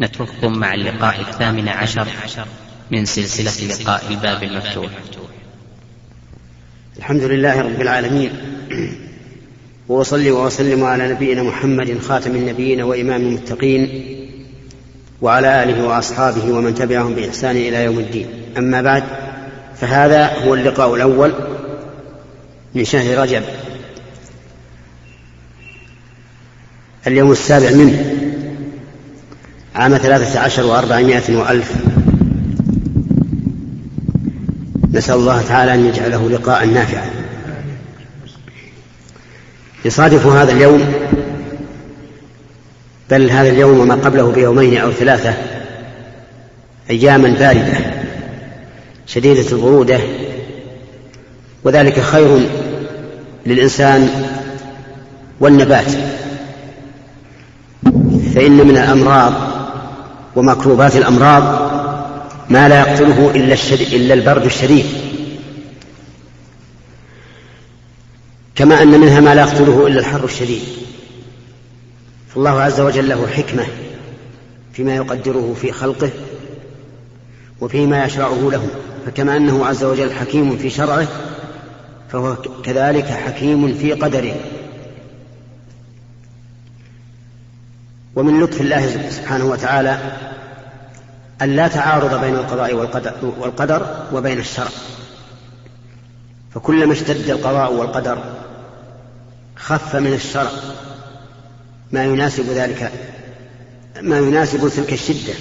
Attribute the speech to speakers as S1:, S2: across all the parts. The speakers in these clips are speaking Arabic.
S1: نترككم مع اللقاء الثامن عشر من سلسلة لقاء الباب المفتوح.
S2: الحمد لله رب العالمين. وأصلي وأسلم على نبينا محمد خاتم النبيين وإمام المتقين وعلى آله وأصحابه ومن تبعهم بإحسان إلى يوم الدين. أما بعد فهذا هو اللقاء الأول من شهر رجب اليوم السابع منه. عام ثلاثة عشر وأربعمائة وألف. نسأل الله تعالى أن يجعله لقاء نافعا. يصادف هذا اليوم بل هذا اليوم وما قبله بيومين أو ثلاثة أياما باردة شديدة البرودة وذلك خير للإنسان والنبات. فإن من الأمراض ومكروبات الأمراض ما لا يقتله إلا, إلا البرد الشديد. كما أن منها ما لا يقتله إلا الحر الشديد. فالله عز وجل له حكمة فيما يقدره في خلقه وفيما يشرعه له. فكما أنه عز وجل حكيم في شرعه فهو كذلك حكيم في قدره. ومن لطف الله سبحانه وتعالى أن لا تعارض بين القضاء والقدر, والقدر وبين الشرع. فكلما اشتد القضاء والقدر خف من الشرع ما يناسب ذلك ما يناسب تلك الشدة.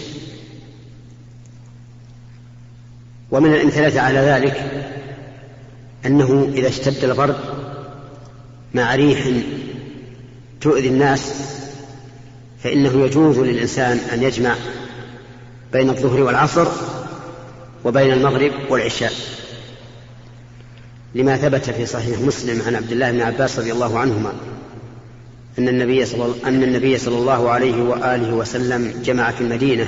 S2: ومن الامثلة على ذلك أنه إذا اشتد البرد مع ريح تؤذي الناس فإنه يجوز للإنسان أن يجمع بين الظهر والعصر وبين المغرب والعشاء. لما ثبت في صحيح مسلم عن عبد الله بن عباس رضي الله عنهما أن النبي صلى أن النبي صلى الله عليه وآله وسلم جمع في المدينة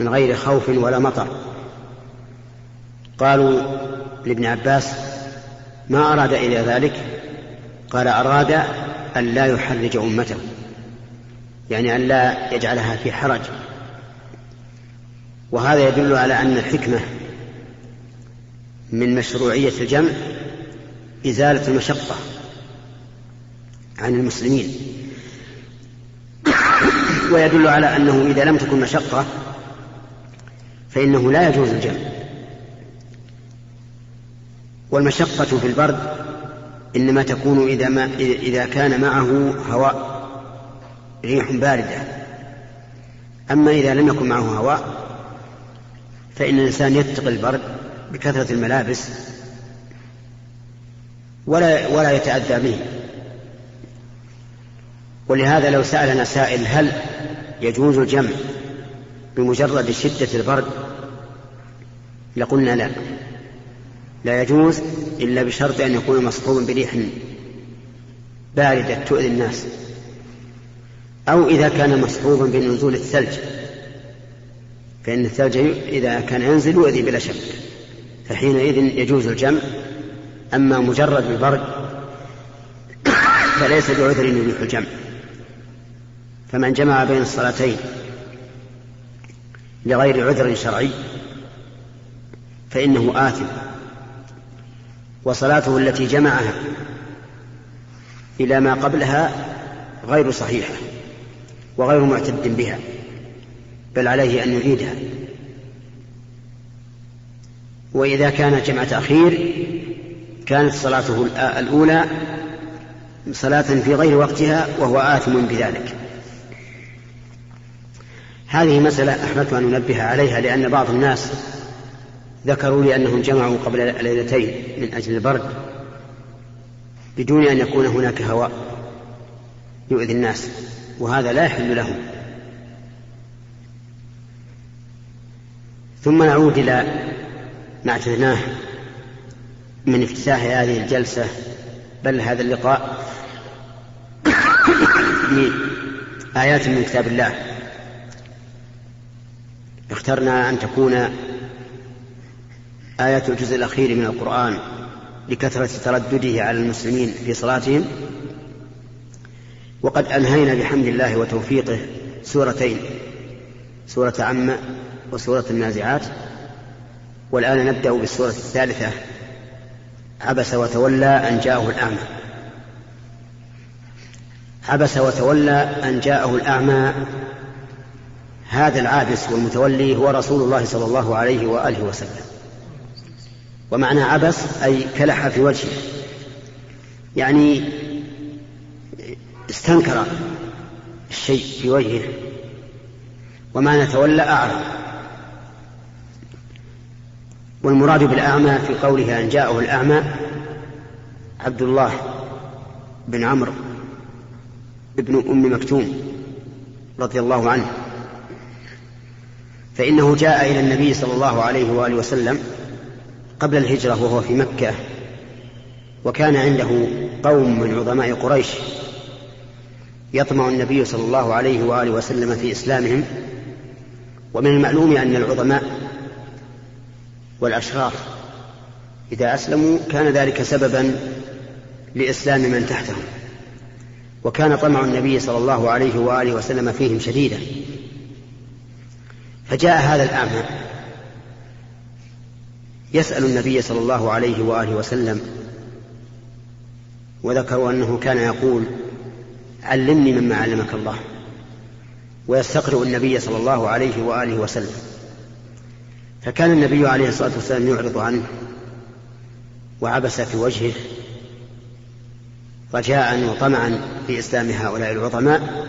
S2: من غير خوف ولا مطر. قالوا لابن عباس ما أراد إلى ذلك؟ قال أراد أن لا يحرج أمته. يعني أن لا يجعلها في حرج. وهذا يدل على أن الحكمة من مشروعية الجمع إزالة المشقة عن المسلمين. ويدل على أنه إذا لم تكن مشقة فإنه لا يجوز الجمع. والمشقة في البرد إنما تكون إذا, ما إذا كان معه هواء. ريح باردة. أما إذا لم يكن معه هواء فإن الإنسان يتقي البرد بكثرة الملابس ولا ولا يتأذى به. ولهذا لو سألنا سائل هل يجوز الجمع بمجرد شدة البرد؟ لقلنا لا. لا يجوز إلا بشرط أن يكون مصحوبا بريح باردة تؤذي الناس. أو إذا كان مصحوبا بنزول الثلج. فإن الثلج إذا كان ينزل يؤذي بلا شك فحينئذ يجوز الجمع. أما مجرد البرد فليس بعذر يبيح الجمع. فمن جمع بين الصلاتين لغير عذر شرعي فإنه آثم. وصلاته التي جمعها إلى ما قبلها غير صحيحة. وغير معتد بها بل عليه أن يعيدها. وإذا كان جمع تأخير كانت صلاته الأولى صلاة في غير وقتها وهو آثم بذلك. هذه مسألة أحببت أن أنبه عليها لأن بعض الناس ذكروا لي أنهم جمعوا قبل ليلتين من أجل البرد بدون أن يكون هناك هواء يؤذي الناس. وهذا لا يحل لهم ثم نعود إلى ما اعتدناه من افتتاح هذه الجلسة بل هذا اللقاء بآيات من كتاب الله. اخترنا أن تكون آية الجزء الأخير من القرآن لكثرة تردده على المسلمين في صلاتهم. وقد أنهينا بحمد الله وتوفيقه سورتين سورة عم وسورة النازعات. والآن نبدأ بالسورة الثالثة. عبس وتولى أن جاءه الأعمى. عبس وتولى أن جاءه الأعمى. هذا العابس والمتولي هو رسول الله صلى الله عليه وآله وسلم. ومعنى عبس أي كلح في وجهه. يعني استنكر الشيء في وجهه. ومعنى تولى أعرض والمراد بالأعمى في قوله أن جاءه الأعمى عبد الله بن عمرو ابن أم مكتوم رضي الله عنه. فإنه جاء إلى النبي صلى الله عليه وآله وسلم قبل الهجرة وهو في مكة. وكان عنده قوم من عظماء قريش. يطمع النبي صلى الله عليه وآله وسلم في إسلامهم ومن المعلوم أن العظماء والأشراف إذا أسلموا كان ذلك سببا لإسلام من تحتهم. وكان طمع النبي صلى الله عليه وآله وسلم فيهم شديدا. فجاء هذا الأعمى يسأل النبي صلى الله عليه وآله وسلم وذكروا أنه كان يقول علمني مما علمك الله ويستقرئ النبي صلى الله عليه وآله وسلم. فكان النبي عليه الصلاة والسلام يعرض عنه وعبس في وجهه رجاء وطمعا في إسلام هؤلاء العظماء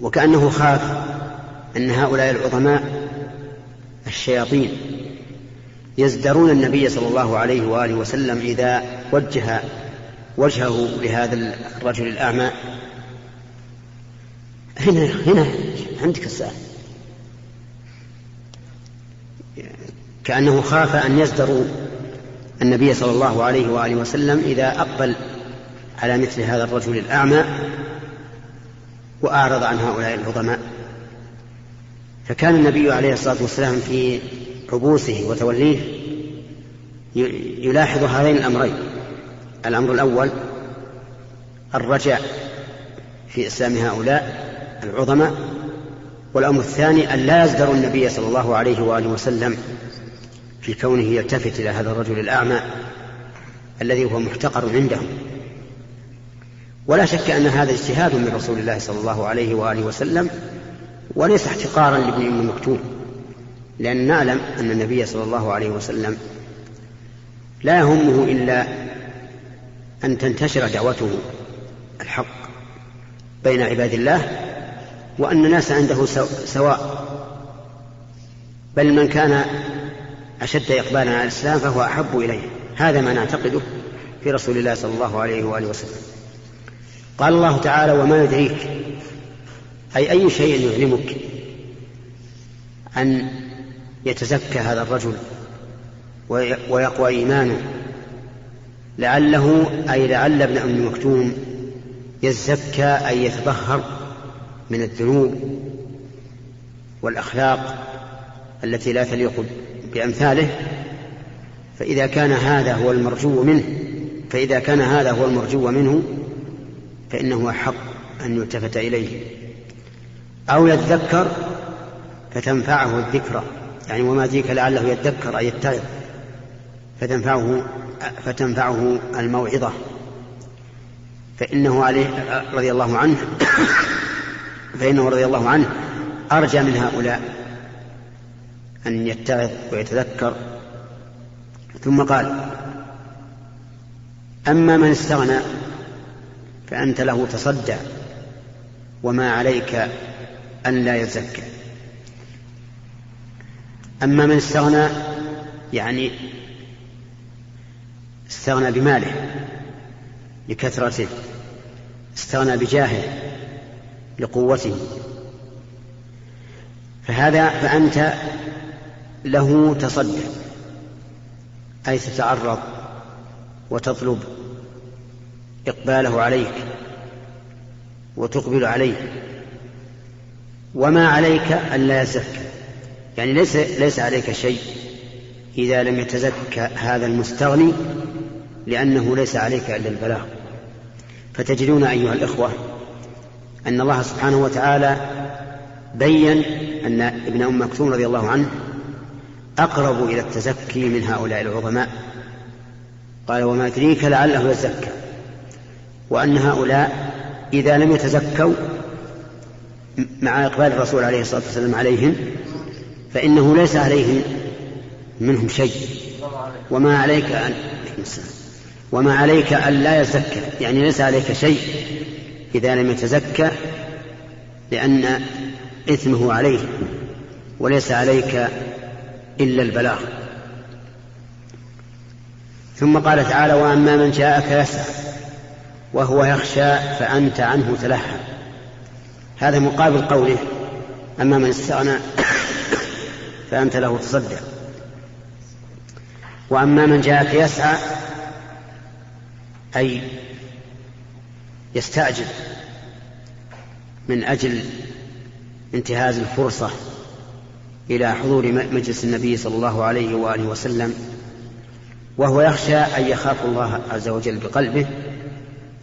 S2: وكأنه خاف أن هؤلاء العظماء الشياطين يزدرون النبي صلى الله عليه وآله وسلم إذا وجه وجهه لهذا الرجل الأعمى. هنا هنا عندك السؤال. كأنه خاف أن يزدروا النبي صلى الله عليه وآله وسلم إذا أقبل على مثل هذا الرجل الأعمى وأعرض عن هؤلاء العظماء. فكان النبي عليه الصلاة والسلام في عبوسه وتوليه يلاحظ هذين الأمرين. الأمر الأول الرجاء في إسلام هؤلاء العظماء والأمر الثاني أن لا يزدر النبي صلى الله عليه وآله وسلم في كونه يلتفت إلى هذا الرجل الأعمى الذي هو محتقر عندهم. ولا شك أن هذا اجتهاد من رسول الله صلى الله عليه وآله وسلم وليس احتقارا لابن أم مكتوم لأن نعلم أن النبي صلى الله عليه وسلم لا يهمه إلا أن تنتشر دعوته الحق بين عباد الله وأن الناس عنده سواء. بل من كان أشد إقبالا على الإسلام فهو أحب إليه. هذا ما نعتقده في رسول الله صلى الله عليه وآله وسلم. قال الله تعالى وما يدريك. أي أي شيء يعلمك أن يتزكى هذا الرجل ويقوى إيمانه لعله أي لعل ابن أم مكتوم يزكى أي يتطهر من الذنوب والأخلاق التي لا تليق بأمثاله فإذا كان هذا هو المرجو منه فإذا كان هذا هو المرجو منه فإنه أحق أن يلتفت إليه. أو يذكر فتنفعه الذكرى يعني وما ذيك لعله يذكر أي يتعظ. فتنفعه فتنفعه الموعظة. فإنه عليه رضي الله عنه فإنه رضي الله عنه أرجى من هؤلاء أن يتعظ ويتذكر. ثم قال أما من استغنى فأنت له تصدع وما عليك أن لا يزكى. أما من استغنى يعني استغنى بماله لكثرته استغنى بجاهه لقوته. فهذا فأنت له تصدع أي تتعرض وتطلب إقباله عليك وتقبل عليه. وما عليك ألا يزكى يعني ليس ليس عليك شيء إذا لم يتزكى هذا المستغني لأنه ليس عليك إلا البلاغ. فتجدون أيها الإخوة أن الله سبحانه وتعالى بين أن ابن أم مكتوم رضي الله عنه أقرب إلى التزكي من هؤلاء العظماء. قال وما يدريك لعله يزكى. وأن هؤلاء إذا لم يتزكوا مع إقبال الرسول عليه الصلاة والسلام عليهم فإنه ليس عليهم منهم شيء. وما عليك أن وما عليك أن لا يزكى يعني ليس عليك شيء إذا لم يتزكى لأن إثمه عليه وليس عليك إلا البلاغ. ثم قال تعالى وأما من جاءك يسعى وهو يخشى فأنت عنه تلهى. هذا مقابل قوله أما من استغنى فأنت له تصدع وأما من جاءك يسعى أي يستعجل من أجل انتهاز الفرصة إلى حضور مجلس النبي صلى الله عليه وآله وسلم وهو يخشى أن يخاف الله عز وجل بقلبه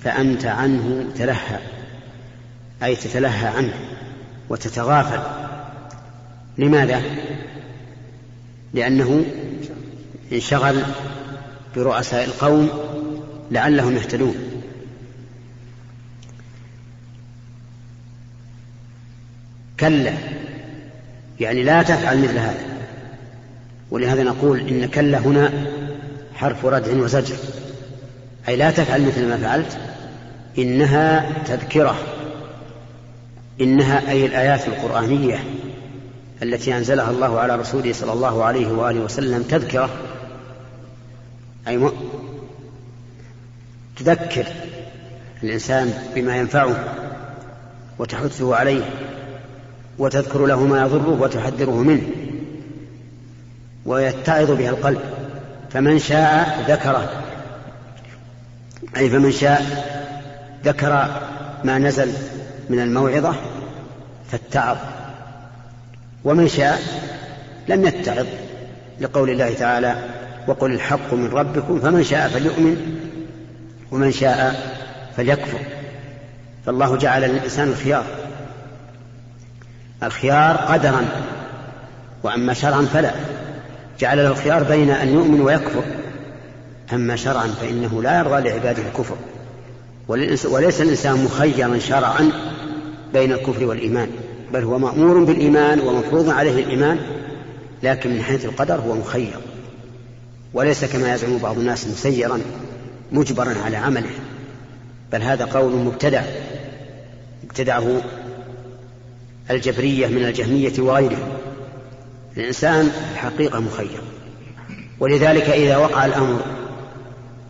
S2: فأنت عنه تلهى أي تتلهى عنه وتتغافل لماذا؟ لأنه انشغل برؤساء القوم لعلهم يهتدون. كلا. يعني لا تفعل مثل هذا. ولهذا نقول إن كلا هنا حرف ردع وزجر أي لا تفعل مثل ما فعلت. إنها تذكرة. إنها أي الآيات القرآنية التي أنزلها الله على رسوله صلى الله عليه وآله وسلم تذكرة. أي. تذكر الإنسان بما ينفعه وتحثه عليه وتذكر له ما يضره وتحذره منه ويتعظ بها القلب. فمن شاء ذكره أي فمن شاء ذكر ما نزل من الموعظة فاتعظ. ومن شاء لم يتعظ لقول الله تعالى وقل الحق من ربكم فمن شاء فليؤمن ومن شاء فليكفر. فالله جعل للإنسان الخيار. الخيار قدرا وأما شرعا فلا. جعل له الخيار بين أن يؤمن ويكفر. أما شرعا فإنه لا يرضى لعباده الكفر. وليس الإنسان مخيرا شرعا بين الكفر والإيمان. بل هو مأمور بالإيمان ومفروض عليه الإيمان لكن من حيث القدر هو مخير. وليس كما يزعم بعض الناس مسيرا مجبرا على عمله. بل هذا قول مبتدع ابتدعه الجبرية من الجهمية وغيرهم الإنسان الحقيقة مخير. ولذلك إذا وقع الأمر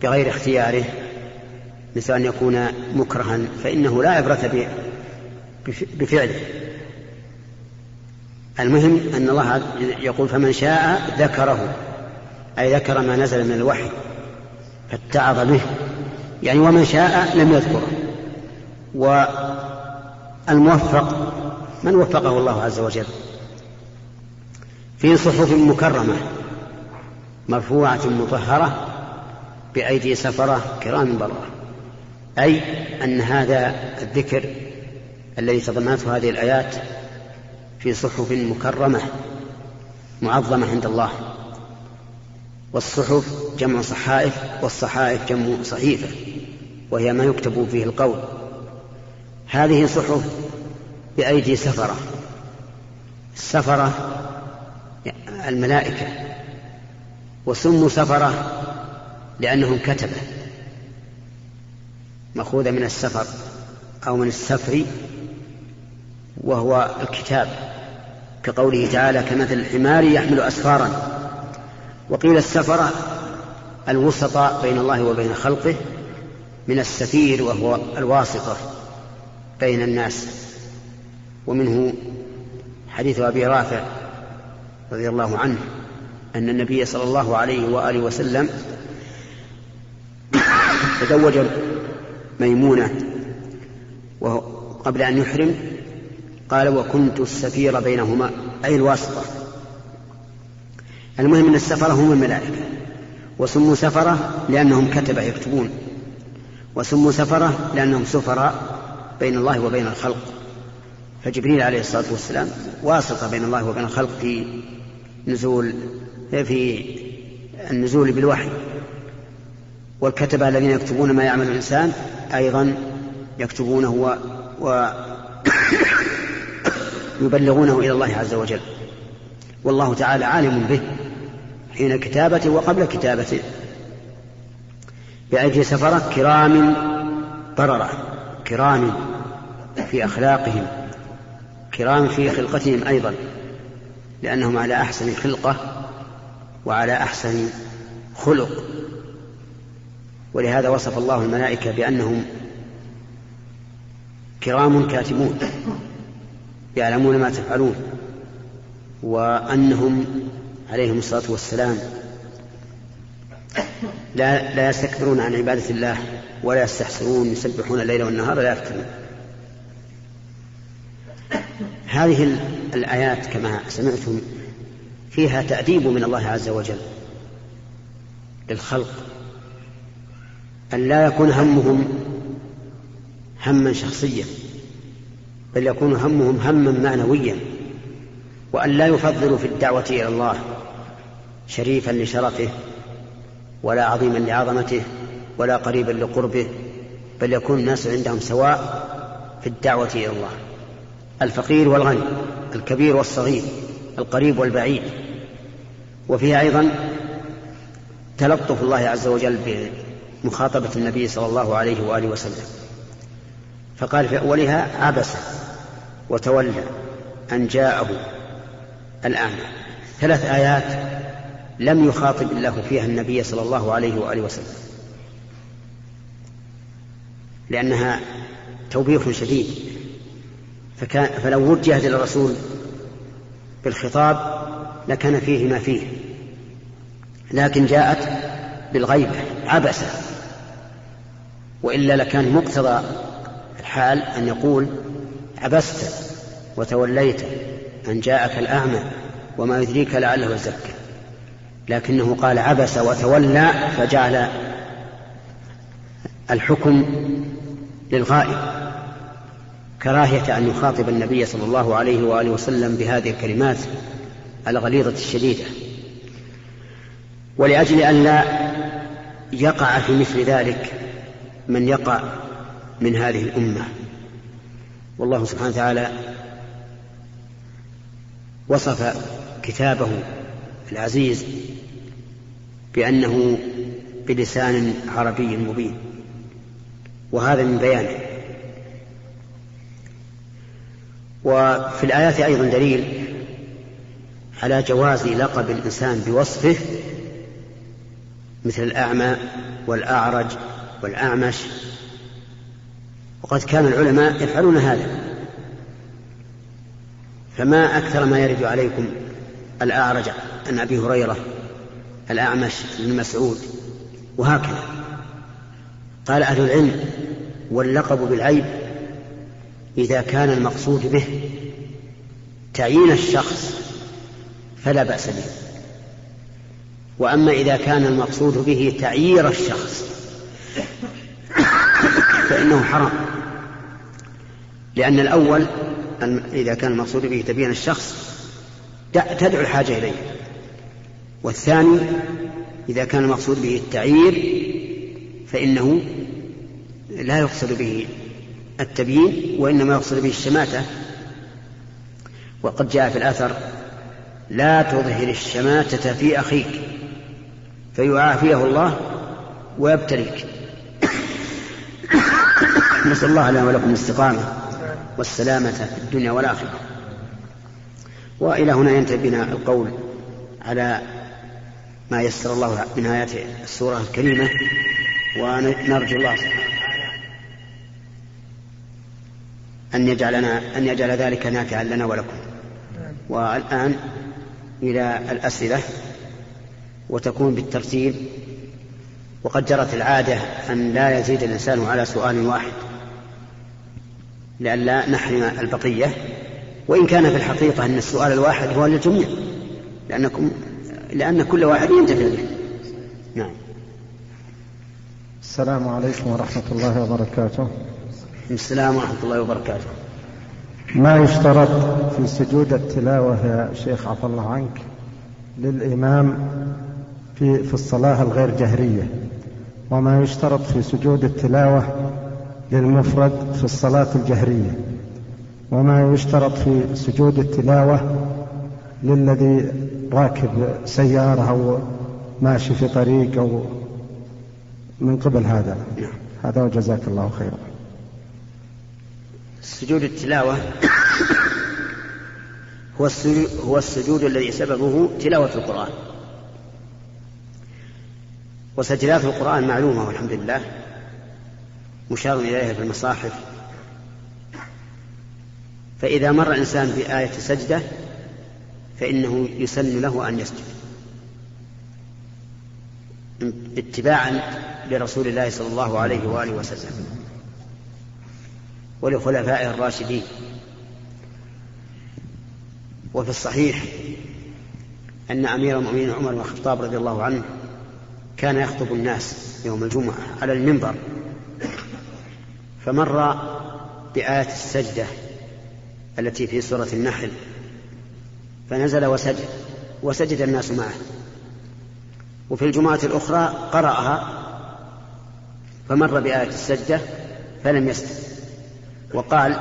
S2: بغير اختياره مثل أن يكون مكرها فإنه لا عبرة بفعله. المهم أن الله يقول فمن شاء ذكره. أي ذكر ما نزل من الوحي. فاتعظ به. يعني ومن شاء لم يذكره. والموفق من وفقه الله عز وجل؟ في صحف مكرمة مرفوعة مطهرة بأيدي سفرة كرام بررة. أي أن هذا الذكر الذي تضمنته هذه الآيات في صحف مكرمة معظمة عند الله. والصحف جمع صحائف والصحائف جمع صحيفة وهي ما يكتب فيه القول. هذه صحف بأيدي سفرة. السفرة الملائكة وسموا سفرة لأنهم كتبة. مأخوذة من السفر أو من السفر وهو الكتاب كقوله تعالى كمثل الحمار يحمل أسفارا وقيل السفرة الوسطى بين الله وبين خلقه من السفير وهو الواسطة بين الناس. ومنه حديث أبي رافع رضي الله عنه أن النبي صلى الله عليه وآله وسلم تزوج ميمونة وقبل أن يحرم قال وكنت السفير بينهما أي الواسطة. المهم أن السفرة هم الملائكة وسموا سفرة لأنهم كتبة يكتبون وسموا سفرة لأنهم سفراء بين الله وبين الخلق. فجبريل عليه الصلاة والسلام واسطة بين الله وبين الخلق في نزول في النزول بالوحي. والكتبة الذين يكتبون ما يعمل الإنسان أيضا يكتبونه و, و يبلغونه إلى الله عز وجل. والله تعالى عالم به. حين كتابته وقبل كتابته بأيدي سفرة كرام بررة كرام في أخلاقهم كرام في خلقتهم أيضا لأنهم على أحسن خلقة وعلى أحسن خلق. ولهذا وصف الله الملائكة بأنهم كرام كاتبون يعلمون ما تفعلون وأنهم عليهم الصلاة والسلام. لا لا يستكبرون عن عبادة الله ولا يستحسرون يسبحون الليل والنهار لا يفترون. هذه الآيات كما سمعتم فيها تأديب من الله عز وجل للخلق. أن لا يكون همهم هما شخصيا بل يكون همهم هما معنويا. وأن لا يفضلوا في الدعوة إلى الله شريفا لشرفه ولا عظيما لعظمته ولا قريبا لقربه بل يكون الناس عندهم سواء في الدعوة إلى الله. الفقير والغني الكبير والصغير القريب والبعيد. وفيها أيضا تلطف الله عز وجل بمخاطبة النبي صلى الله عليه وآله وسلم. فقال في أولها عبس وتولى أن جاءه الأعمى ثلاث آيات لم يخاطب الله فيها النبي صلى الله عليه وآله وسلم. لأنها توبيخ شديد. فكان فلو وجهت إلى الرسول بالخطاب لكان فيه ما فيه. لكن جاءت بالغيبة عبسة وإلا لكان مقتضى الحال أن يقول عبست وتوليت أن جاءك الأعمى وما يدريك لعله يزكى لكنه قال عبس وتولى فجعل الحكم للغائب. كراهية أن يخاطب النبي صلى الله عليه وآله وسلم بهذه الكلمات الغليظة الشديدة. ولأجل أن لا يقع في مثل ذلك من يقع من هذه الأمة. والله سبحانه وتعالى وصف كتابه العزيز بأنه بلسان عربي مبين وهذا من بيانه. وفي الآيات أيضا دليل على جواز لقب الإنسان بوصفه مثل الأعمى والأعرج والأعمش. وقد كان العلماء يفعلون هذا. فما أكثر ما يرد عليكم الأعرج عن أبي هريرة الأعمش بن مسعود وهكذا. قال أهل العلم واللقب بالعيب إذا كان المقصود به تعيين الشخص فلا بأس به. وأما إذا كان المقصود به تعيير الشخص فإنه حرام لأن الأول إذا كان المقصود به تبيين الشخص تدعو الحاجة إليه. والثاني إذا كان المقصود به التعيير فإنه لا يقصد به التبيين وإنما يقصد به الشماتة. وقد جاء في الأثر لا تظهر الشماتة في أخيك فيعافيه الله ويبتليك. نسأل الله لنا ولكم الاستقامة. والسلامة في الدنيا والآخرة. وإلى هنا ينتهي بنا القول على ما يسر الله من آيات السورة الكريمة ونرجو الله سبحانه وتعالى أن يجعلنا أن يجعل ذلك نافعا لنا ولكم. والآن إلى الأسئلة وتكون بالترتيب وقد جرت العادة أن لا يزيد الإنسان على سؤال واحد. لئلا نحرم البقية. وإن كان في الحقيقة أن السؤال الواحد هو للجميع لأنكم لأن كل واحد ينتفع به. نعم.
S3: السلام عليكم ورحمة الله وبركاته.
S2: السلام ورحمة الله وبركاته.
S3: ما يشترط في سجود التلاوة يا شيخ عفى الله عنك للإمام في في الصلاة الغير جهرية وما يشترط في سجود التلاوة للمفرد في الصلاة الجهرية وما يشترط في سجود التلاوة للذي راكب سيارة أو ماشي في طريق أو من قبل هذا. هذا وجزاك الله خيرا.
S2: سجود التلاوة هو السجود, هو السجود الذي سببه تلاوة القرآن. وسجلات القرآن معلومة والحمد لله. مشار إليها في المصاحف. فإذا مر إنسان بآية سجدة فإنه يسن له أن يسجد. اتباعا لرسول الله صلى الله عليه وآله وسلم ولخلفائه الراشدين. وفي الصحيح أن أمير المؤمنين عمر بن الخطاب رضي الله عنه كان يخطب الناس يوم الجمعة على المنبر. فمر بآية السجدة التي في سورة النحل فنزل وسجد وسجد الناس معه. وفي الجمعة الأخرى قرأها فمر بآية السجدة فلم يسجد. وقال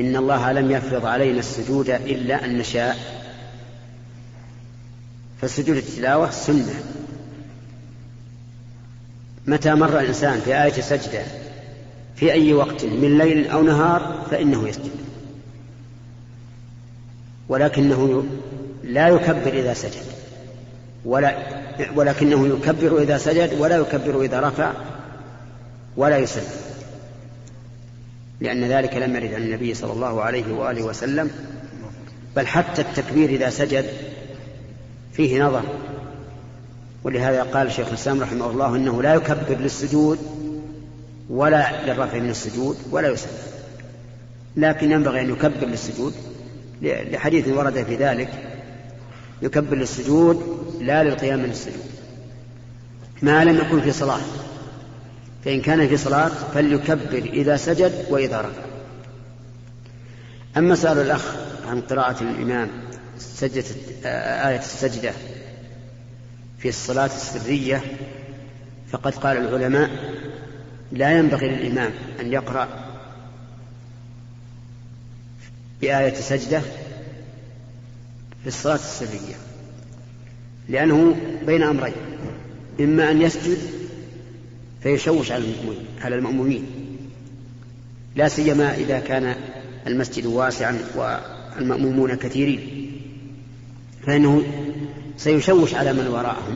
S2: إن الله لم يفرض علينا السجود إلا أن نشاء. فسجود التلاوة سنة. متى مر الإنسان في آية سجدة في أي وقت من ليل أو نهار فإنه يسجد. ولكنه لا يكبر إذا سجد. ولا ولكنه يكبر إذا سجد ولا يكبر إذا رفع ولا يسلم. لأن ذلك لم يرد عن النبي صلى الله عليه وآله وسلم. بل حتى التكبير إذا سجد فيه نظر. ولهذا قال شيخ الإسلام رحمه الله أنه لا يكبر للسجود ولا للرفع من السجود ولا يسلم. لكن ينبغي أن يكبر للسجود. لحديث ورد في ذلك يكبر للسجود لا للقيام من السجود. ما لم يكن في صلاة فإن كان في صلاة فليكبر إذا سجد وإذا رفع أما سؤال الأخ عن قراءة الإمام سجدة آية السجدة في الصلاة السرية فقد قال العلماء لا ينبغي للإمام أن يقرأ بآية سجدة في الصلاة السرية لأنه بين أمرين إما أن يسجد فيشوش على المأمومين لا سيما إذا كان المسجد واسعا والمأمومون كثيرين فإنه سيشوش على من وراءهم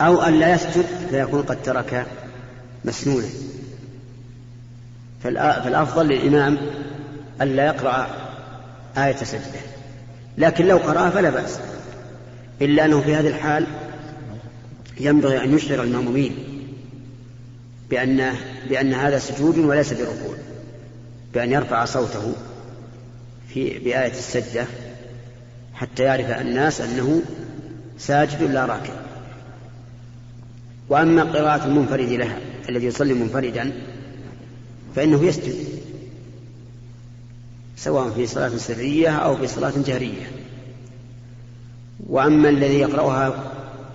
S2: أو أن لا يسجد فيكون قد ترك مسنونا فالأفضل للإمام ألا يقرأ آية سجدة. لكن لو قرأ فلا بأس. إلا أنه في هذه الحال ينبغي أن يشعر المأمومين بأن بأن هذا سجود وليس بركوع. بأن يرفع صوته في بآية السجدة حتى يعرف الناس أنه ساجد لا راكع. وأما قراءة المنفرد لها الذي يصلي منفردا فإنه يسجد سواء في صلاة سرية أو في صلاة جهرية. وأما الذي يقرأها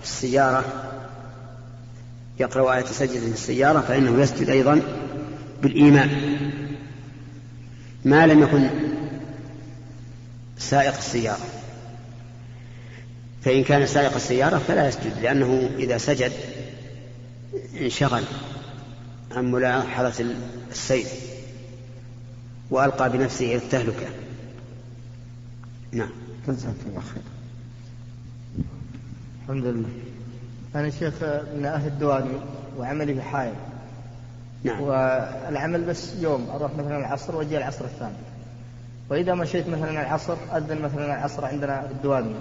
S2: في السيارة يقرأ آية سجدة في السيارة فإنه يسجد أيضا بالإيمان ما لم يكن سائق السيارة. فإن كان سائق السيارة فلا يسجد لأنه إذا سجد انشغل. عن ملاحظة السير وألقى بنفسه التهلكة. نعم.
S3: جزاك الله خير.
S4: الحمد لله. أنا شيخ من أهل الدواني وعملي في حائل.
S2: نعم.
S4: والعمل بس يوم أروح مثلا العصر وأجي العصر الثاني. وإذا مشيت مثلا العصر أذن مثلا العصر عندنا في الدواني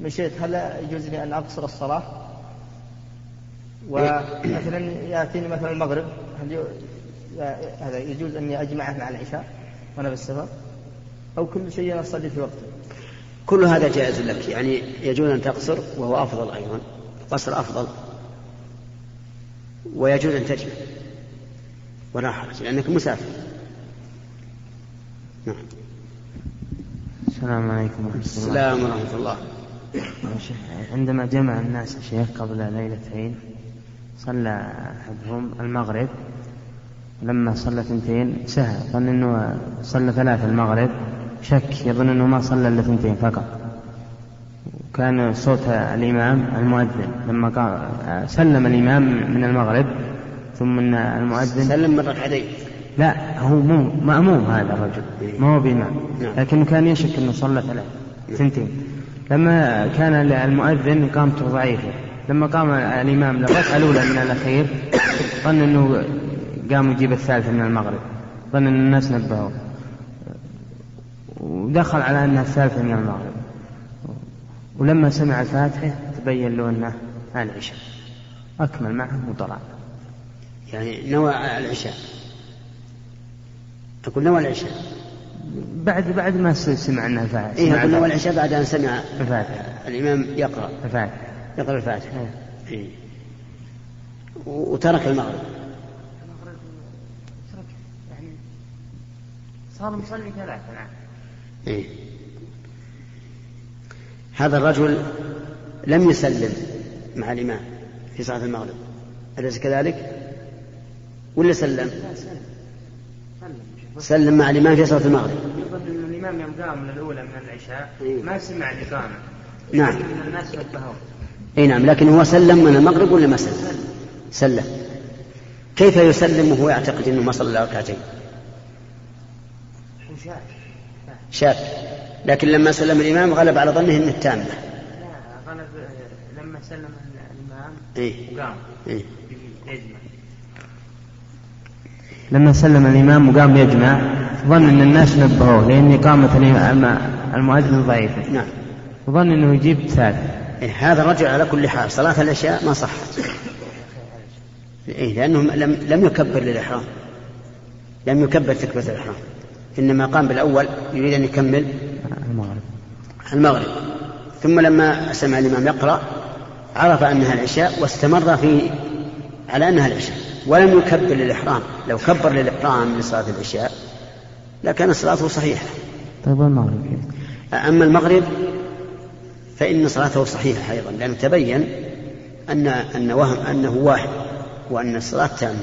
S4: مشيت هل يجوز لي أن أقصر الصلاة؟ ومثلا يأتيني مثلا المغرب هل هذا يجوز أني أجمعه مع العشاء وأنا في السفر؟ أو كل شيء أصلي في وقته
S2: كل هذا جائز لك يعني يجوز أن تقصر وهو أفضل أيضا. القصر أفضل ويجوز أن تجمع. ولا حرج لأنك مسافر. نعم.
S5: السلام عليكم ورحمة الله.
S2: السلام ورحمة الله.
S5: عندما جمع الناس الشيخ قبل ليلتين صلى أحدهم المغرب لما صلى ثنتين سهى. ظن أنه صلى ثلاثة المغرب. شك يظن أنه ما صلى إلا ثنتين فقط. كان صوت الإمام المؤذن. لما قال سلم الإمام من المغرب ثم أن المؤذن
S2: سلم من ركعتين.
S5: لا هو مو مأموم هذا الرجل. ما هو بإمام.
S2: نعم.
S5: لكنه كان يشك أنه صلى ثلاث ثنتين. لما كان المؤذن قامته ضعيفة. لما قام الإمام للركعة الأولى من الأخير ظن أنه قام يجيب الثالثة من المغرب. ظن أن الناس نبهوا. ودخل على أنها الثالثة من المغرب. ولما سمع الفاتحة تبين له أنه العشاء. أكمل معه وطلع.
S2: يعني نوى العشاء. أقول نوى العشاء.
S5: بعد بعد ما سمع أنها الفاتحة.
S2: إيه أقول نوى العشاء بعد أن سمع
S5: الفاتحة.
S2: الإمام يقرأ.
S5: الفاتحة.
S2: يقرأ الفاتحة إيه. وترك المغرب
S5: يعني صار مصلي ثلاثة نعم
S2: إيه. هذا الرجل لم يسلم مع الإمام في صلاة المغرب أليس كذلك؟ ولا سلم؟ سلم مع الإمام في صلاة المغرب
S5: يظن أن الإمام يوم قام من الأولى من العشاء. ما سمع الإقامة
S2: نعم
S5: الناس نبهوه
S2: اي نعم لكن هو سلم من المغرب ولا ما سلم؟ سلم كيف يسلم وهو يعتقد إنه ما صلى ركعتين؟ شاك لكن لما سلم الإمام غلب على ظنه إنه تامه
S5: لا غلب لما سلم الإمام
S2: إيه؟
S5: وقام
S2: إيه؟
S5: يجمع لما سلم الإمام وقام يجمع ظن أن الناس نبهوه إقامة الإمام- المؤذن ضعيفة
S2: نعم
S5: وظن أنه يجيب ثالث
S2: إيه هذا الرجل على كل حال. صلاة العشاء ما صحت إيه لأنه لم لم يكبر للإحرام. لم يكبر تكبيرة الإحرام. إنما قام بالأول يريد أن يكمل
S5: المغرب.
S2: المغرب. ثم لما سمع الإمام يقرأ عرف أنها العشاء واستمر في على أنها العشاء. ولم يكبر للإحرام. لو كبر للإحرام لصلاة العشاء لكان صلاته صحيحة.
S5: طيب المغرب كيف؟
S2: أما المغرب فإن صلاته صحيحة أيضا لأنه تبين أن أن وهم أنه واحد وأن الصلاة تامة.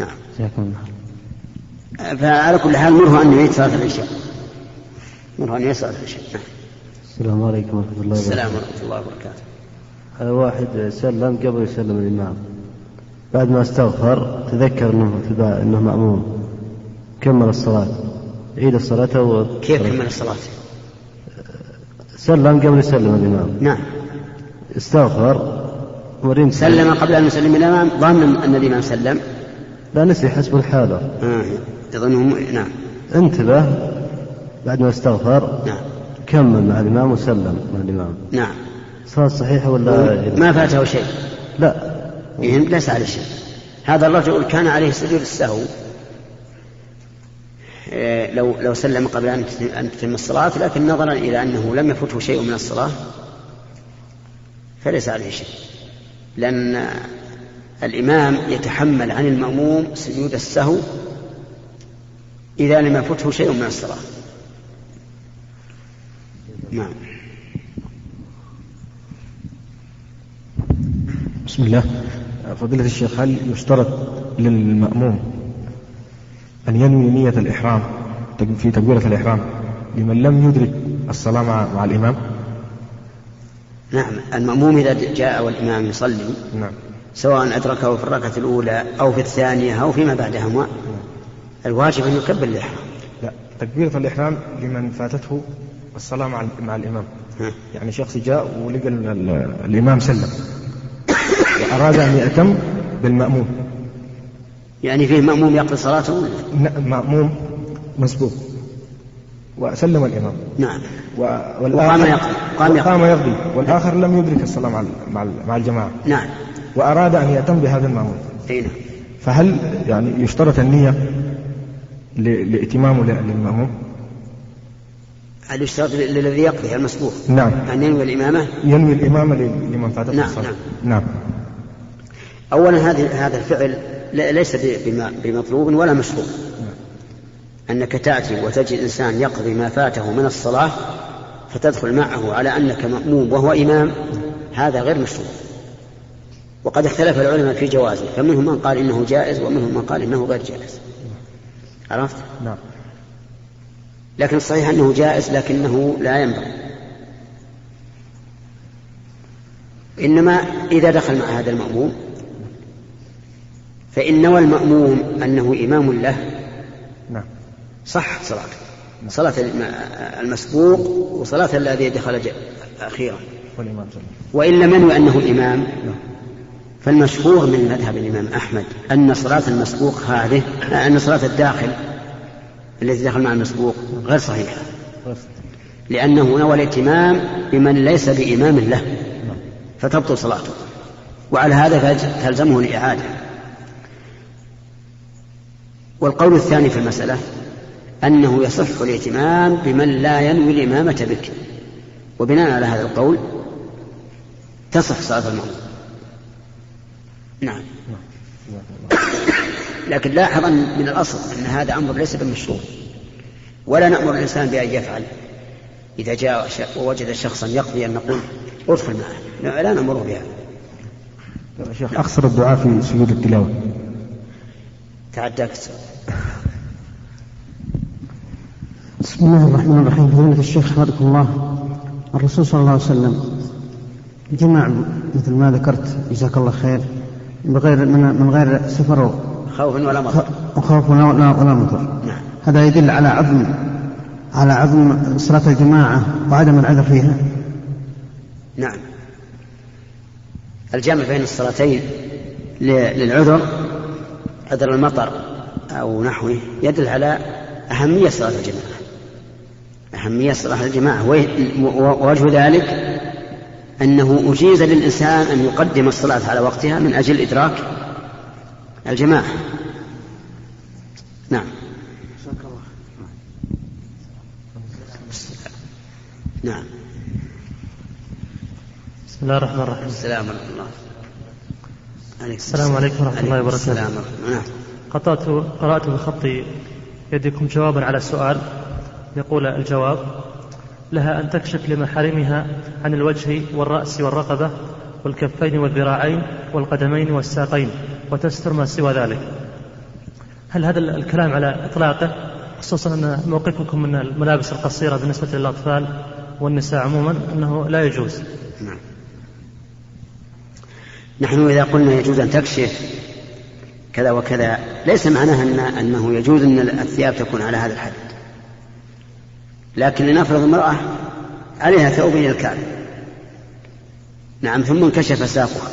S2: نعم.
S5: جزاكم الله.
S2: فعلى كل حال مره أن يعيد صلاة العشاء. مره أن يعيد صلاة العشاء. نعم.
S6: السلام عليكم ورحمة الله وبركاته.
S2: السلام ورحمة الله وبركاته.
S6: هذا واحد سلم قبل يسلم الإمام. بعد ما استغفر تذكر البا- أنه مأموم. كمل الصلاة. عيد الصلاة و...
S2: كيف كمل الصلاة؟
S6: سلم قبل يسلم الإمام.
S2: نعم.
S6: استغفر ورين
S2: سلم. قبل أن يسلم الإمام ظن أن الإمام سلم.
S6: لا نسي حسب الحالة
S2: آه. يظنه نعم.
S6: انتبه بعد ما استغفر.
S2: نعم.
S6: كمل مع الإمام وسلم مع الإمام.
S2: نعم.
S6: صلاة صحيحة ولا
S2: ما فاته شيء.
S6: لا.
S2: إذن ليس عليه شيء. هذا الرجل كان عليه سجود السهو. إيه، لو لو سلم قبل أن أن تتم الصلاة لكن نظرا إلى أنه لم يفته شيء من الصلاة فليس عليه شيء. لأن الإمام يتحمل عن المأموم سجود السهو إذا لم يفته شيء من الصلاة. نعم.
S7: بسم الله. فضيلة الشيخ هل يشترط للمأموم أن ينوي نية الإحرام في تكبيرة الإحرام. لمن لم يدرك الصلاة مع, مع الإمام؟
S2: نعم. المأموم إذا جاء والإمام يصلي.
S7: نعم.
S2: سواء أدركه في الركعة الأولى أو في الثانية أو فيما بعدهما. الواجب أن يكبر الإحرام.
S7: لا. تكبيرة الإحرام لمن فاتته الصلاة مع, مع الإمام.
S2: ها.
S7: يعني شخص جاء ولقى ال- ال- الإمام سلم. وأراد أن يأتم بالمأموم.
S2: يعني فيه مأموم يقضي صلاته
S7: ن- مأموم مسبوق. وسلم الإمام.
S2: نعم. وقام يقضي. قام يقضي.
S7: والآخر لم يدرك الصلاة مع مع ال- مع الجماعة.
S2: نعم.
S7: وأراد أن يأتم بهذا المأموم.
S2: أي نعم.
S7: فهل يعني يشترط النية ل- لائتمامه ل- للمأموم؟
S2: هل يشترط للذي يقضي المسبوق؟
S7: نعم.
S2: أن ينوي الإمامة؟
S7: ينوي الإمامة لمن فاتته
S2: نعم،
S7: الصلاة.
S2: نعم.
S7: نعم.
S2: أولا هذه هذا الفعل ليس بمطلوب ولا مشروع أنك تأتي وتجد إنسان يقضي ما فاته من الصلاة فتدخل معه على أنك مأموم وهو إمام هذا غير مشروع وقد اختلف العلماء في جوازه فمنهم من قال إنه جائز ومنهم من قال إنه غير جائز. عرفت؟
S7: نعم.
S2: لكن الصحيح أنه جائز لكنه لا ينبغي. إنما إذا دخل مع هذا المأموم فإن نوى المأموم أنه إمام له.
S7: نعم.
S2: صح صلاته صلاة المسبوق وصلاة الذي دخل أخيرا. وإن لم ينوي أنه الإمام فالمشهور من مذهب الإمام أحمد أن صلاة المسبوق هذه أن صلاة الداخل الذي دخل مع المسبوق غير صحيحة. لأنه نوى الائتمام بمن ليس بإمام له. فتبطل صلاته. وعلى هذا تلزمه الإعادة. والقول الثاني في المسألة أنه يصح الائتمام بمن لا ينوي الإمامة بك. وبناء على هذا القول تصح صلاة المأموم نعم. لكن لاحظ أن من الأصل أن هذا أمر ليس بالمشروع. ولا نأمر الإنسان بأن يفعل إذا جاء ووجد شخصا يقضي أن نقول ادخل معه. لا نأمره بهذا.
S7: شيخ أقصر الدعاء في سجود التلاوة.
S2: تعداك
S3: بسم الله الرحمن الرحيم. فضيلة الشيخ حفظكم الله. الرسول صلى الله عليه وسلم جمع مثل ما ذكرت. جزاك الله خير. بغير من, من غير سفر
S2: خوف ولا مطر.
S3: وخوف ولا, ولا مطر.
S2: نعم.
S3: هذا يدل على عظم على عظم صلاة الجماعة وعدم العذر فيها.
S2: نعم. الجمع بين الصلاتين للعذر عذر المطر أو نحوه يدل على أهمية صلاة الجماعة. أهمية صلاة الجماعة. ووجه ذلك أنه أجيز للإنسان أن يقدم الصلاة على وقتها من أجل إدراك الجماعة. نعم. نعم.
S8: بسم الله الرحمن الرحيم.
S2: السلام ورحمة الله. عليكم
S8: السلام. عليكم ورحمة الله وبركاته.
S2: السلام ورحمة الله. نعم.
S8: قطعت قرأت بخط يدكم جوابا على سؤال. يقول الجواب لها أن تكشف لمحارمها عن الوجه والرأس والرقبة والكفين والذراعين والقدمين والساقين وتستر ما سوى ذلك. هل هذا الكلام على إطلاقه؟ خصوصا أن موقفكم من الملابس القصيرة بالنسبة للأطفال والنساء عموما أنه لا يجوز.
S2: نعم. نحن إذا قلنا يجوز أن تكشف كذا وكذا ليس معناها أن أنه يجوز أن الثياب تكون على هذا الحد. لكن لنفرض امرأة عليها ثوب إلى الكعب نعم ثم انكشف ساقها.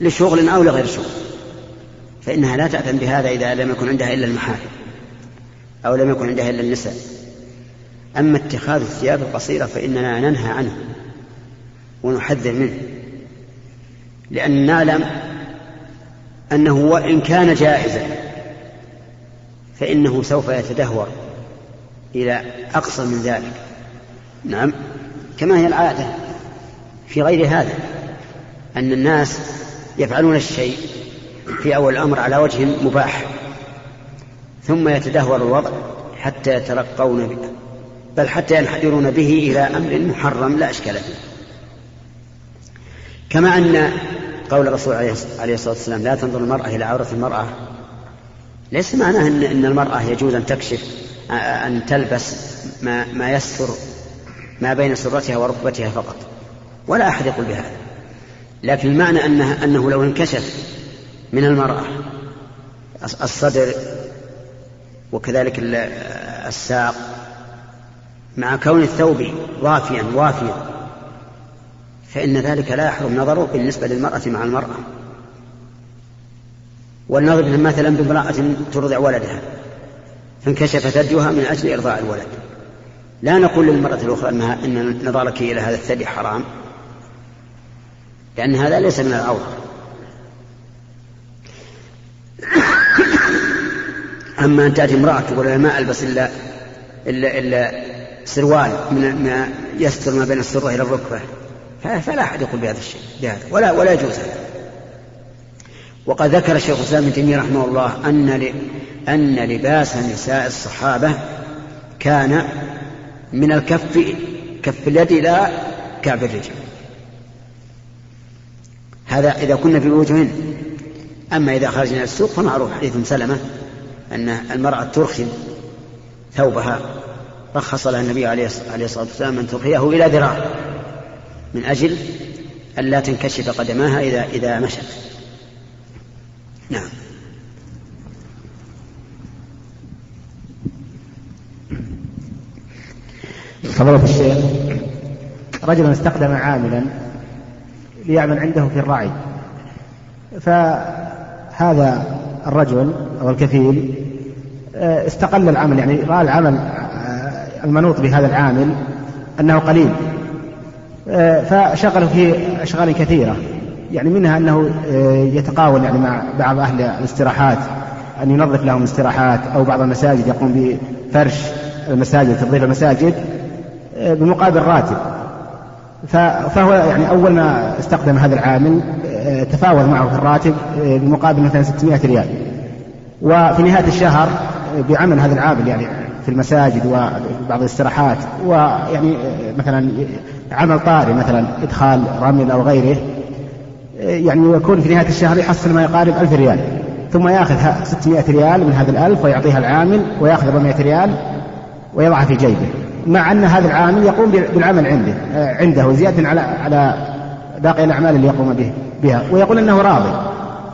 S2: لشغل أو لغير شغل. فإنها لا تأثم بهذا إذا لم يكن عندها إلا المحارم أو لم يكن عندها إلا النساء. أما اتخاذ الثياب القصيرة فإننا ننهى عنه. ونحذر منه. لأن نعلم أنه وإن كان جائزا فإنه سوف يتدهور إلى أقصى من ذلك. نعم. كما هي العادة في غير هذا أن الناس يفعلون الشيء في أول الأمر على وجه مباح ثم يتدهور الوضع حتى يترقون به بل حتى ينحدرون به إلى أمر محرم لا إشكال فيه. كما أن قول الرسول عليه الصلاة والسلام لا تنظر المرأة إلى عورة المرأة. ليس معناه أن, المرأة يجوز أن تكشف أن تلبس ما, ما يستر ما بين سرتها وركبتها فقط. ولا أحد يقول بهذا. لكن المعنى أنه, أنه لو انكشف من المرأة الصدر وكذلك الساق مع كون الثوب ضافيا وافيا فإن ذلك لا يحرم نظره بالنسبة للمرأة مع المرأة. ولنضرب مثلا بامرأة ترضع ولدها فانكشف ثديها من أجل إرضاع الولد. لا نقول للمرأة الأخرى أنها إن نظرك إلى هذا الثدي حرام لأن هذا ليس من العورة أما أن تأتي امرأة تقول ما ألبس إلا إلا إلا سروال من ما يستر ما بين السرة إلى الركبة فلا أحد يقول بهذا الشيء بهذا ولا ولا يجوز هذا. وقد ذكر الشيخ الإسلام ابن تيمية رحمه الله أن أن لباس نساء الصحابة كان من الكف كف اليد إلى كعب الرجل. هذا إذا كنا في بيوتهن أما إذا خرجنا إلى السوق فمعروف حديث سلمة أن المرأة ترخي ثوبها رخص لها النبي عليه الصلاة والسلام أن ترخيه إلى ذراع من أجل ألا تنكشف قدماها إذا إذا مشت. نعم.
S9: فضيلة الشيخ رجل استخدم عاملا ليعمل عنده في الرعي. فهذا الرجل أو الكفيل آه، استقل العمل يعني رأى العمل آه، المنوط بهذا العامل أنه قليل. فشغله في أشغال كثيرة. يعني منها أنه يتقاول يعني مع بعض أهل الاستراحات أن ينظف لهم الاستراحات أو بعض المساجد يقوم بفرش المساجد تنظيف المساجد بمقابل راتب. فهو يعني أول ما استخدم هذا العامل تفاوض معه في الراتب بمقابل مثلا 600 ريال. وفي نهاية الشهر بعمل هذا العامل يعني في المساجد وبعض الاستراحات ويعني مثلا عمل طارئ مثلا إدخال رمل أو غيره يعني يكون في نهاية الشهر يحصل ما يقارب ألف ريال. ثم يأخذ 600 ريال من هذا الألف ويعطيها العامل ويأخذ 400 ريال ويضعها في جيبه. مع أن هذا العامل يقوم بالعمل عنده عنده زيادة على على باقي الأعمال اللي يقوم به بها. ويقول أنه راضي.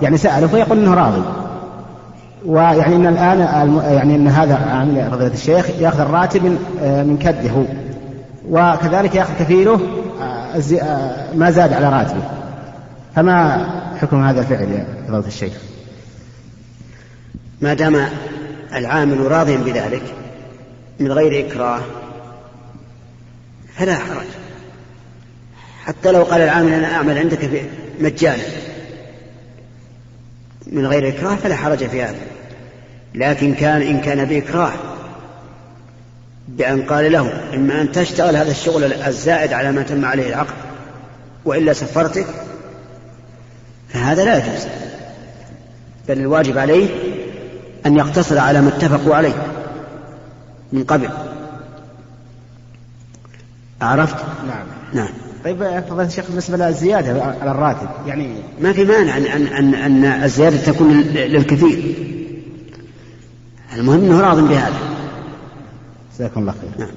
S9: يعني سأله فيقول أنه راضي. ويعني إن الآن يعني إن هذا عامل فضيله الشيخ يأخذ الراتب من من كده. هو وكذلك يأخذ كفيله آه، آه، ما زاد على راتبه. فما حكم هذا الفعل يا فضيله الشيخ؟
S2: ما دام العامل راضيا بذلك من غير إكراه فلا حرج. حتى لو قال العامل أنا أعمل عندك مجانا. من غير إكراه فلا حرج في هذا. لكن كان إن كان بإكراه بأن قال له إما أن تشتغل هذا الشغل الزائد على ما تم عليه العقد وإلا سفرتك فهذا لا يجوز. بل الواجب عليه أن يقتصر على ما اتفقوا عليه من قبل. عرفت؟
S9: نعم.
S2: نعم.
S9: طيب فضيلة الشيخ بالنسبة للزيادة على الراتب يعني
S2: ما في مانع أن أن أن, أن الزيادة تكون للكثير. المهم أنه راض بهذا.
S9: جزاكم الله خير.
S2: نعم.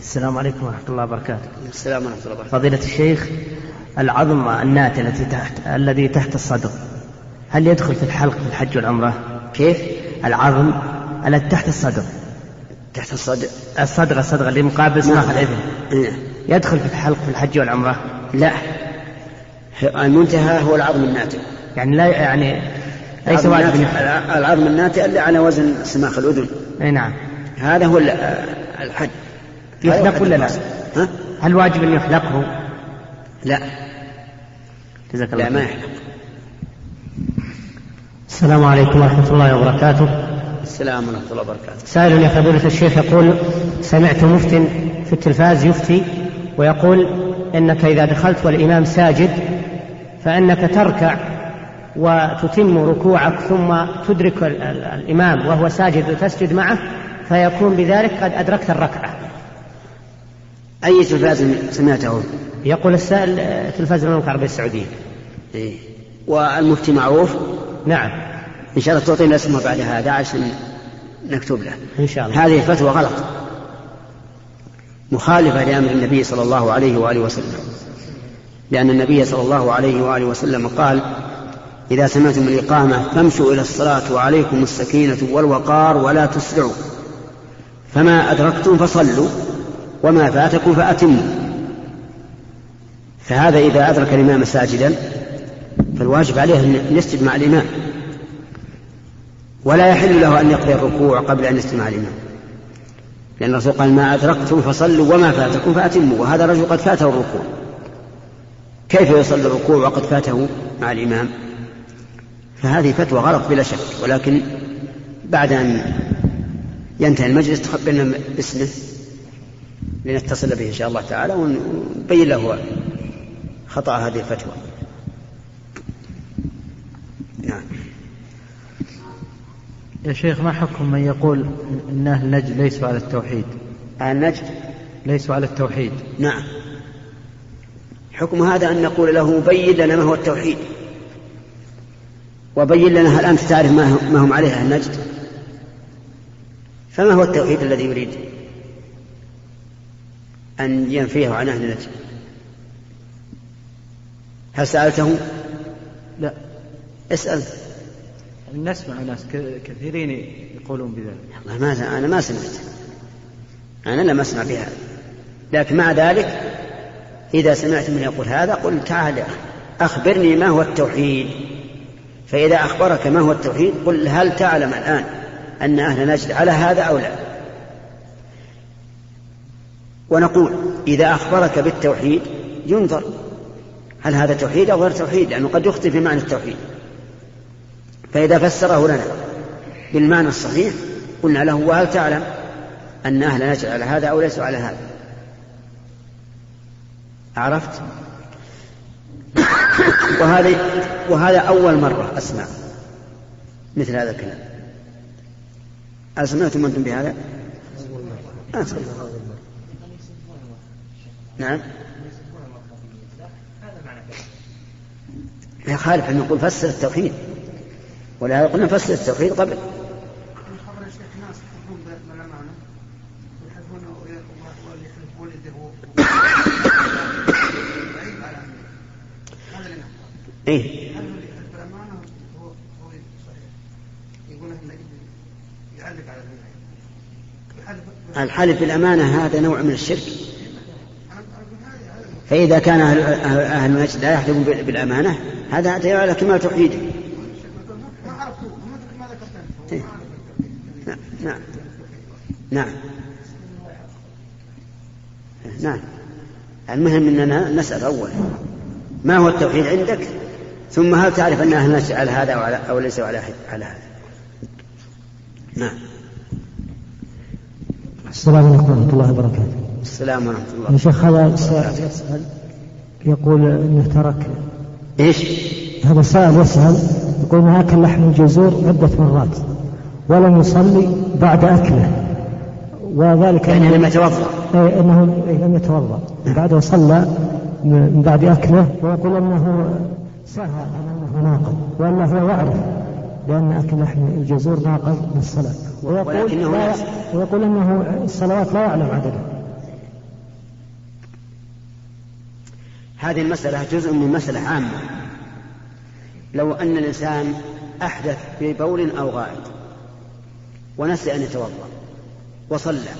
S10: السلام عليكم ورحمة الله وبركاته.
S2: السلام ورحمة الله وبركاته.
S10: فضيلة الشيخ العظم الناتئ التي تحت الذي تحت الصدر هل يدخل في الحلق في الحج والعمرة؟
S2: كيف؟
S10: العظم التي تحت الصدر.
S2: تحت الصدر.
S10: الصدر الصدر اللي مقابل سماخ نعم. الإذن
S2: نعم.
S10: يدخل في الحلق في الحج والعمرة؟
S2: لا. المنتهى هو العظم الناتئ.
S10: يعني لا يعني ليس
S2: واجب العظم الناتئ اللي على وزن سماخ الأذن.
S10: إي نعم.
S2: هذا هو الحج.
S10: يحلق ولا لا؟ ها؟ هل واجب أن يحلقه؟
S2: لا.
S10: جزاك الله
S2: لا ما يحلق.
S10: السلام عليكم ورحمة الله وبركاته.
S2: السلام ورحمة الله وبركاته
S10: سائل يا فضيلة الشيخ يقول سمعت مفت في التلفاز يفتي ويقول إنك إذا دخلت والإمام ساجد فإنك تركع وتتم ركوعك ثم تدرك الإمام وهو ساجد وتسجد معه فيكون بذلك قد أدركت الركعة
S2: أي تلفاز سمعته؟
S10: يقول السائل تلفاز المملكة العربية السعودية
S2: إيه؟ والمفتي معروف؟
S10: نعم
S2: إن شاء الله تعطينا اسمه بعد هذا عشان نكتب له.
S10: إن شاء الله.
S2: هذه فتوى غلط. مخالفة لأمر النبي صلى الله عليه وآله وسلم. لأن النبي صلى الله عليه وآله وسلم قال إذا سمعتم الإقامة فامشوا إلى الصلاة وعليكم السكينة والوقار ولا تسرعوا. فما أدركتم فصلوا وما فاتكم فأتموا. فهذا إذا أدرك الإمام ساجدا فالواجب عليه أن يسجد مع الإمام. ولا يحل له أن يقضي الركوع قبل أن يستمع الإمام. لأن الرسول قال ما أدركتم فصلوا وما فاتكم فأتموا. وهذا الرجل قد فاته الركوع. كيف يصلي الركوع وقد فاته مع الإمام؟ فهذه فتوى غلط بلا شك. ولكن بعد أن ينتهي المجلس تخبرنا باسمه لنتصل به إن شاء الله تعالى ونبين له خطأ هذه الفتوى.
S11: يا شيخ ما حكم من يقول إن أهل نجد ليسوا على التوحيد؟
S2: أهل نجد
S11: ليسوا على التوحيد.
S2: نعم. حكم هذا أن نقول له بين لنا ما هو التوحيد. وبين لنا هل أنت تعرف ما هم عليه أهل نجد؟ فما هو التوحيد الذي يريد أن ينفيه عن أهل نجد هل سألته؟
S11: لا.
S2: اسأل.
S11: نسمع ناس كثيرين يقولون بذلك.
S2: والله ما أنا ما سمعت. أنا لم أسمع بهذا لكن مع ذلك إذا سمعت من يقول هذا قل تعال أخبرني ما هو التوحيد. فإذا أخبرك ما هو التوحيد قل هل تعلم الآن أن أهل نجد على هذا أو لا؟ ونقول إذا أخبرك بالتوحيد ينظر هل هذا توحيد أو غير توحيد لأنه قد يخطئ في معنى التوحيد. فإذا فسره لنا بالمعنى الصحيح قلنا له وهل تعلم أن أهل نجد على هذا أو ليسوا على هذا عرفت وهذا وهذا أول مرة أسمع مثل هذا الكلام أسمعتم أنتم بهذا؟ أسمع. نعم يا خالف إحنا نقول فسر التوحيد ولا قلنا فسر التوحيد قبل. إيه. الحلف بالأمانة هذا نوع من الشرك. فإذا كان أهل, أهل نجد لا يحلفون بالأمانة هذا دليل على كمال توحيده. نعم نعم. نعم. نعم. المهم أننا نسأل أولا. ما هو التوحيد عندك؟ ثم هل تعرف أن أهل على هذا أو ليس على هذا؟ نعم.
S12: السلام عليكم ورحمة الله وبركاته.
S2: السلام ورحمة الله.
S12: يا شيخ هذا سائل يسأل يقول انه ترك
S2: إيش؟
S12: هذا سائل يسأل يقول انه اكل لحم الجزور عدة مرات. ولم يصلي بعد أكله. وذلك
S2: يعني لم يتوضأ.
S12: إيه انه إيه لم يتوضأ. بعد صلى من بعد أكله. ويقول أنه سهى أنه ناقض والا هو يعرف بان أكل لحم الجزور ناقض من الصلاة. ويقول, لا ويقول أنه الصلوات لا يعلم عددها
S2: هذه المسألة جزء من مسألة عامة. لو أن الإنسان أحدث ببول أو غائط ونسي أن يتوضأ وصلى.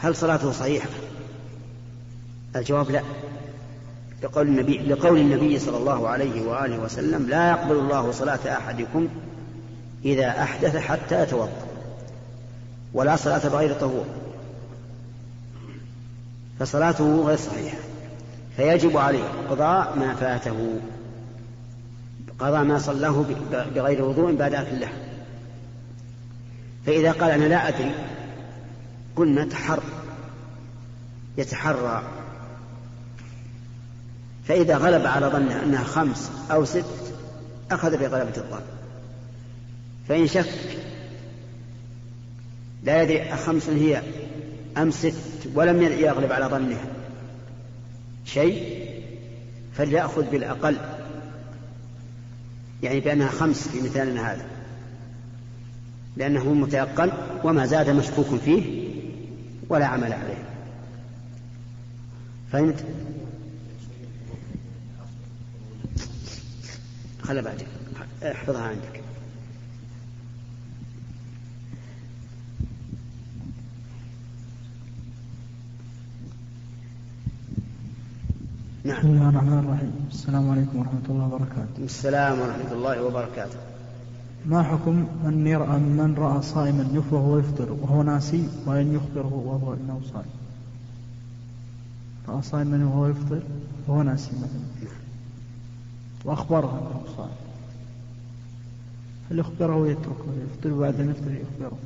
S2: هل صلاته صحيحة؟ الجواب لا. لقول النبي لقول النبي صلى الله عليه وآله وسلم لا يقبل الله صلاة أحدكم إذا أحدث حتى يتوضأ ولا صلاة بغير طهور. فصلاته غير صحيحة. فيجب عليه قضاء ما فاته قضاء ما صلاه بغير وضوء بعد أكل اللحم. فإذا قال أنا لا أدري قلنا تحر يتحرى. فإذا غلب على ظنه أنها خمس أو ست أخذ بغلبة الظن. فإن شك لا يدري أخمس هي أم ست ولم يغلب على ظنه شيء فليأخذ بالأقل. يعني بأنها خمس في مثالنا هذا. لأنه متيقن وما زاد مشكوك فيه ولا عمل عليه. فهمت؟ خلى بعدك. احفظها عندك.
S13: نعم. بسم الله الرحمن الرحيم. السلام عليكم ورحمة الله وبركاته.
S2: السلام ورحمة الله وبركاته.
S13: ما حكم من يرى من رأى صائما يفطر ويفطر وهو ناسي وأن يخبره وهو أنه صائم؟ رأى صائما وهو يفطر وهو ناسي مثلا. وأخبره أنه صائم. هل يخبره ويتركه يفطر وبعد أن يفطر يخبره.